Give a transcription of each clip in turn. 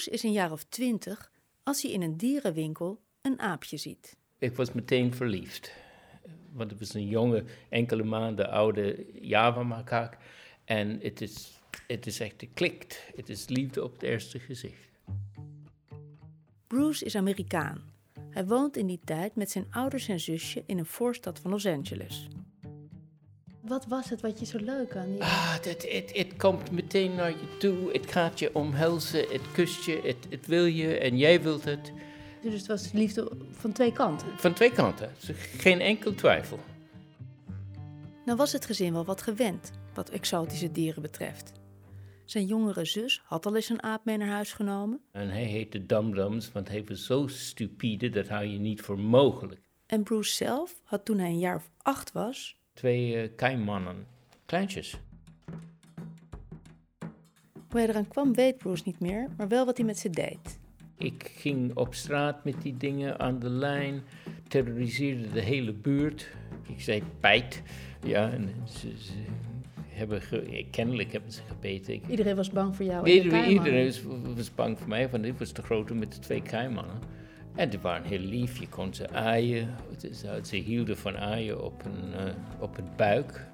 Bruce is een jaar of twintig als hij in een dierenwinkel een aapje ziet. Ik was meteen verliefd. Want het was een jonge, enkele maanden oude Java-makaak. En het is, het is echt geklikt. Het is liefde op het eerste gezicht. Bruce is Amerikaan. Hij woont in die tijd met zijn ouders en zusje in een voorstad van Los Angeles. Wat was het wat je zo leuk aan die... Ah, het, het, het komt meteen naar je toe. Het gaat je omhelzen. Het kust je. Het, het wil je. En jij wilt het. Dus het was liefde van twee kanten. Van twee kanten. Geen enkel twijfel. Nou was het gezin wel wat gewend wat exotische dieren betreft. Zijn jongere zus had al eens een aap mee naar huis genomen. En hij heette Damdams, want hij was zo stupide, dat hou je niet voor mogelijk. En Bruce zelf had toen hij een jaar of acht was... Twee uh, keimannen, kleintjes. Hoe hij eraan kwam weet Bruce niet meer, maar wel wat hij met ze deed. Ik ging op straat met die dingen aan de lijn, terroriseerde de hele buurt. Ik zei pijt. Ja, en ze, ze hebben kennelijk hebben ze gebeten. iedereen was bang voor jou. Iedereen, iedereen was, bang voor mij, want ik was de grote met de twee keimannen. En die waren heel lief, je kon ze aaien. Ze hielden van aaien op een, uh, op een buik.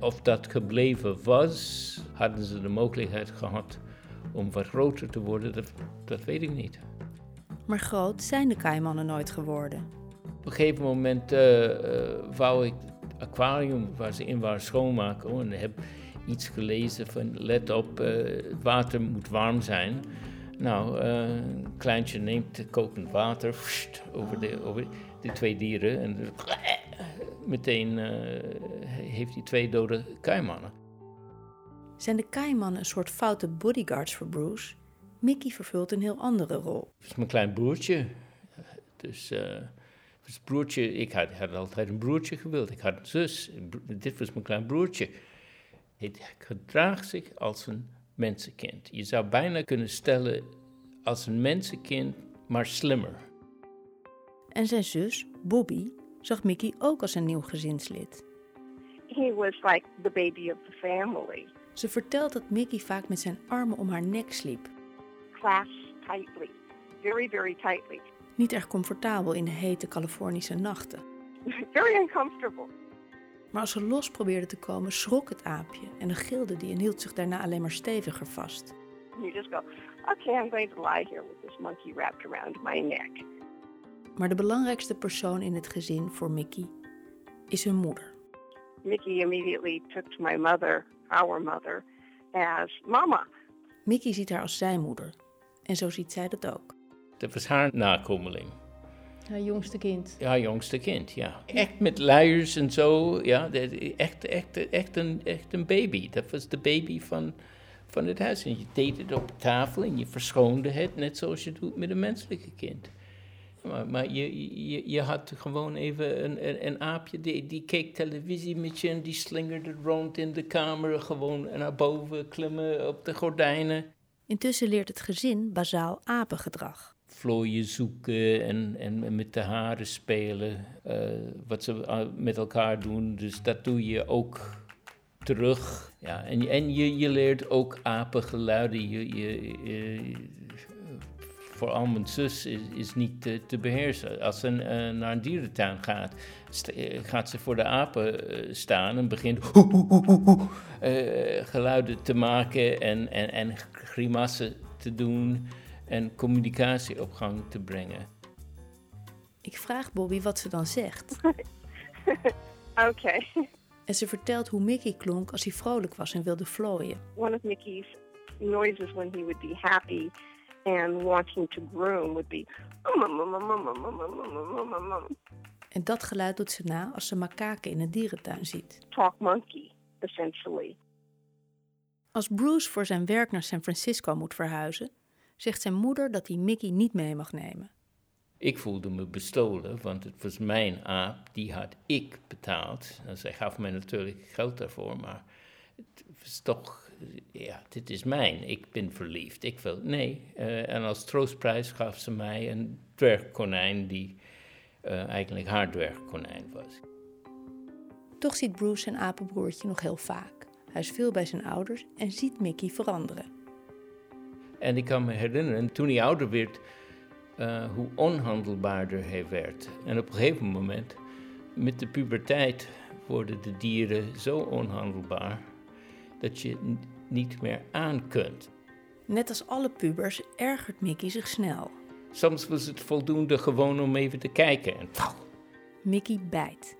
Of dat gebleven was, hadden ze de mogelijkheid gehad om wat groter te worden, dat, dat weet ik niet. Maar groot zijn de keimannen nooit geworden. Op een gegeven moment uh, uh, wou ik aquarium waar ze in waren schoonmaken. Oh, en heb iets gelezen van let op, het water moet warm zijn. Nou, uh, een kleintje neemt kokend water over, de, over die twee dieren en meteen uh, heeft hij twee dode keimannen. Zijn de keimannen een soort foute bodyguards voor Bruce? Mickey vervult een heel andere rol. Het is mijn klein broertje. Dus dus broertje, ik had, had, altijd een broertje gewild. Ik had een zus. Dit was mijn klein broertje. Hij gedraagt zich als een mensenkind. Je zou bijna kunnen stellen als een mensenkind, maar slimmer. En zijn zus, Bobby, zag Mickey ook als een nieuw gezinslid. He was like the baby of the family. Ze vertelt dat Mickey vaak met zijn armen om haar nek sliep. Clasped tightly, very, very tightly niet erg comfortabel in de hete Californische nachten. Very uncomfortable. Maar als ze los probeerde te komen, schrok het aapje en dan gilde die en hield zich daarna alleen maar steviger vast. You just go, okay, I'm going to lie here with this monkey wrapped around my neck. Maar de belangrijkste persoon in het gezin voor Mickey is hun moeder. Mickey immediately took to my mother, our mother, as mama. Mickey ziet haar als zijn moeder en zo ziet zij dat ook. Dat was haar nakomeling. Haar jongste kind. Haar jongste kind, ja. Echt met luiers en zo, ja. Echt, echt, echt, een, echt een baby. Dat was de baby van, van het huis. En je deed het op tafel en je verschoonde het, net zoals je doet met een menselijke kind. Maar, maar je, je, je had gewoon even een, een, een, aapje, die, die keek televisie met je en die slingerde rond in de kamer, gewoon naar boven klimmen op de gordijnen. Intussen leert het gezin bazaal apengedrag vlooien zoeken en, en met de haren spelen. Uh, wat ze met elkaar doen. Dus dat doe je ook terug. Ja, en en je, je leert ook apengeluiden. Je, je, vooral mijn zus is, is niet te, te, beheersen. Als ze uh, naar een dierentuin gaat, eh, gaat ze voor de apen staan en begint geluiden te maken en, en, en grimassen te doen en communicatie op gang te brengen. Ik vraag Bobby wat ze dan zegt. Oké. Okay. En ze vertelt hoe Mickey klonk als hij vrolijk was en wilde vlooien. One of Mickey's noises when he would be happy and wanting to groom would be. En dat geluid doet ze na als ze makaken in een dierentuin ziet. Talk monkey, essentially. Als Bruce voor zijn werk naar San Francisco moet verhuizen, zegt zijn moeder dat hij Mickey niet mee mag nemen. Ik voelde me bestolen, want het was mijn aap, die had ik betaald. En zij gaf mij natuurlijk geld daarvoor, maar het was toch, ja, dit is mijn, ik ben verliefd, ik wil, nee. Uh, en als troostprijs gaf ze mij een dwergkonijn die uh, eigenlijk haar dwergkonijn was. Toch ziet Bruce zijn apenbroertje nog heel vaak. Hij is veel bij zijn ouders en ziet Mickey veranderen. En ik kan me herinneren, toen hij ouder werd, uh, hoe onhandelbaarder hij werd. En op een gegeven moment, met de puberteit, worden de dieren zo onhandelbaar dat je niet meer aan kunt. Net als alle pubers ergert Mickey zich snel. Soms was het voldoende gewoon om even te kijken en Mickey bijt.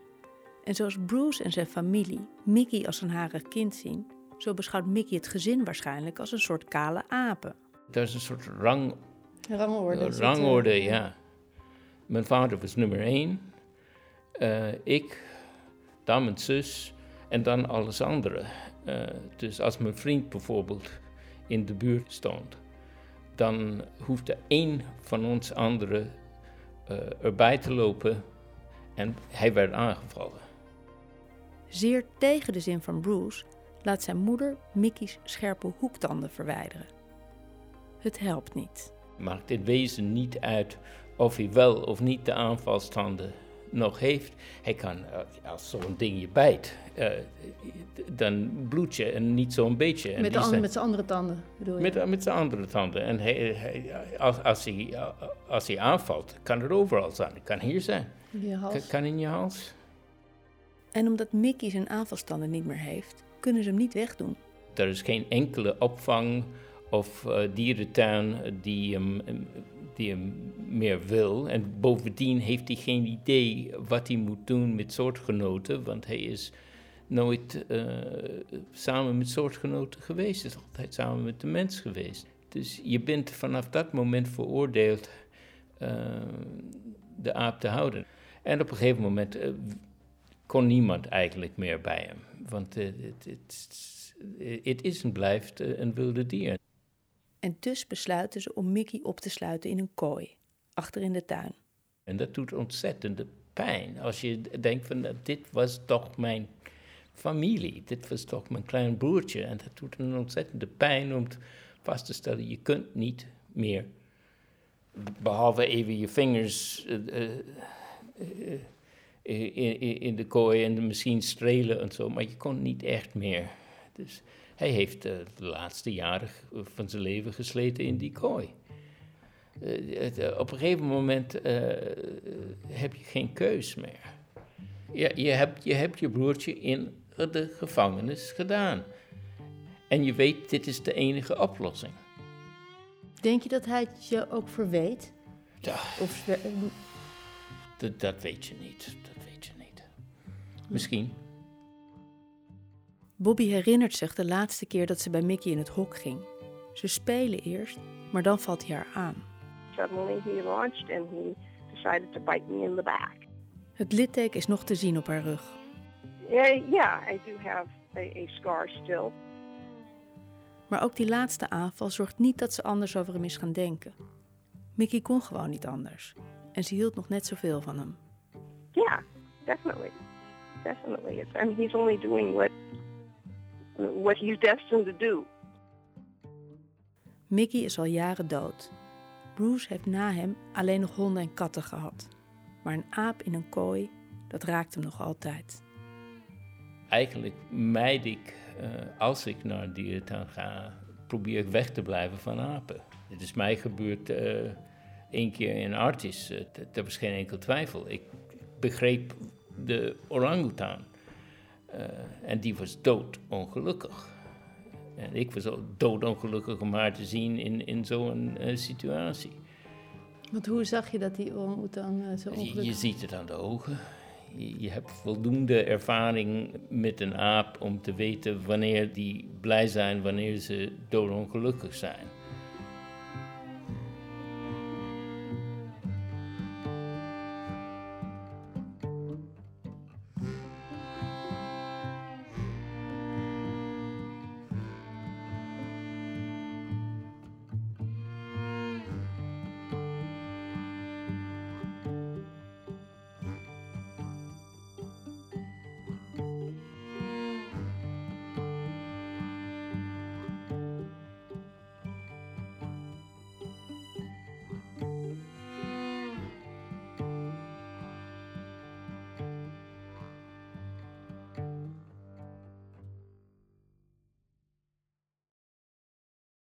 En zoals Bruce en zijn familie Mickey als een harig kind zien, zo beschouwt Mickey het gezin waarschijnlijk als een soort kale apen. Dat is een soort rang, rangorde. Uh, rangorde, ja. Mijn vader was nummer één. Uh, ik, dan mijn zus en dan alles andere. Uh, dus als mijn vriend bijvoorbeeld in de buurt stond, dan hoefde één van ons anderen erbij te lopen en hij werd aangevallen. Zeer tegen de zin van Bruce laat zijn moeder Mickey's scherpe hoektanden verwijderen. Het helpt niet. Maakt in wezen niet uit of hij wel of niet de aanvalstanden nog heeft. Hij kan, eh, als zo'n ding je bijt, uh, dan bloed je en niet zo'n beetje. En met, de met zijn andere tanden bedoel je? Met, met zijn andere tanden. En hij, hij, als, als, hij, als hij aanvalt, kan het overal zijn. Het kan hier zijn. In je hals. Kan in je hals. En omdat Mickey zijn aanvalstanden niet meer heeft, kunnen ze hem niet wegdoen. Er is geen enkele opvang of uh, dierentuin die hem, die hem meer wil. En bovendien heeft hij geen idee wat hij moet doen met soortgenoten, want hij is nooit uh, samen met soortgenoten geweest. Hij is altijd samen met de mens geweest. Dus je bent vanaf dat moment veroordeeld uh, de aap te houden. En op een gegeven moment kon niemand eigenlijk meer bij hem. Want het is en blijft een wilde dier. En dus besluiten ze om Mickey op te sluiten in een kooi, achter in de tuin. En dat doet ontzettende pijn. Als je denkt van, nou, dit was toch mijn familie. Dit was toch mijn klein broertje. En dat doet een ontzettende pijn om vast te stellen, je kunt niet meer. Behalve even je vingers uh, uh, in, in, de kooi en misschien strelen en zo. Maar je kon niet echt meer. Dus hij heeft uh, de laatste jaren van zijn leven gesleten in die kooi. Uh, op een gegeven moment heb je geen keus meer. Je, je, hebt, je hebt je broertje in de gevangenis gedaan. En je weet, dit is de enige oplossing. Denk je dat hij het je ook verweet? Ja. Of, dat, dat weet je niet. Dat weet je niet. Misschien. Bobby herinnert zich de laatste keer dat ze bij Mickey in het hok ging. Ze spelen eerst, maar dan valt hij haar aan. Suddenly he launched and he decided to bite me in the back. Het litteken is nog te zien op haar rug. Yeah, yeah, I do have a, a scar still. Maar ook die laatste aanval zorgt niet dat ze anders over hem is gaan denken. Mickey kon gewoon niet anders. En ze hield nog net zoveel van hem. Yeah, definitely. Definitely. I mean, he's only doing what what he's destined to do. Mickey is al jaren dood. Bruce heeft na hem alleen nog honden en katten gehad. Maar een aap in een kooi, dat raakt hem nog altijd. Eigenlijk mijd ik, uh, als ik naar dierentuin ga, probeer ik weg te blijven van apen. Dit is mij gebeurd uh, één keer in Artis. Uh, dat was geen enkel twijfel. Ik begreep de orangutan. Uh, en die was doodongelukkig. En ik was ook doodongelukkig om haar te zien in, in zo'n uh, situatie. Want hoe zag je dat die orang uh, zo ongelukkig... Je, je, ziet het aan de ogen. Je, je, hebt voldoende ervaring met een aap om te weten wanneer die blij zijn, wanneer ze doodongelukkig zijn.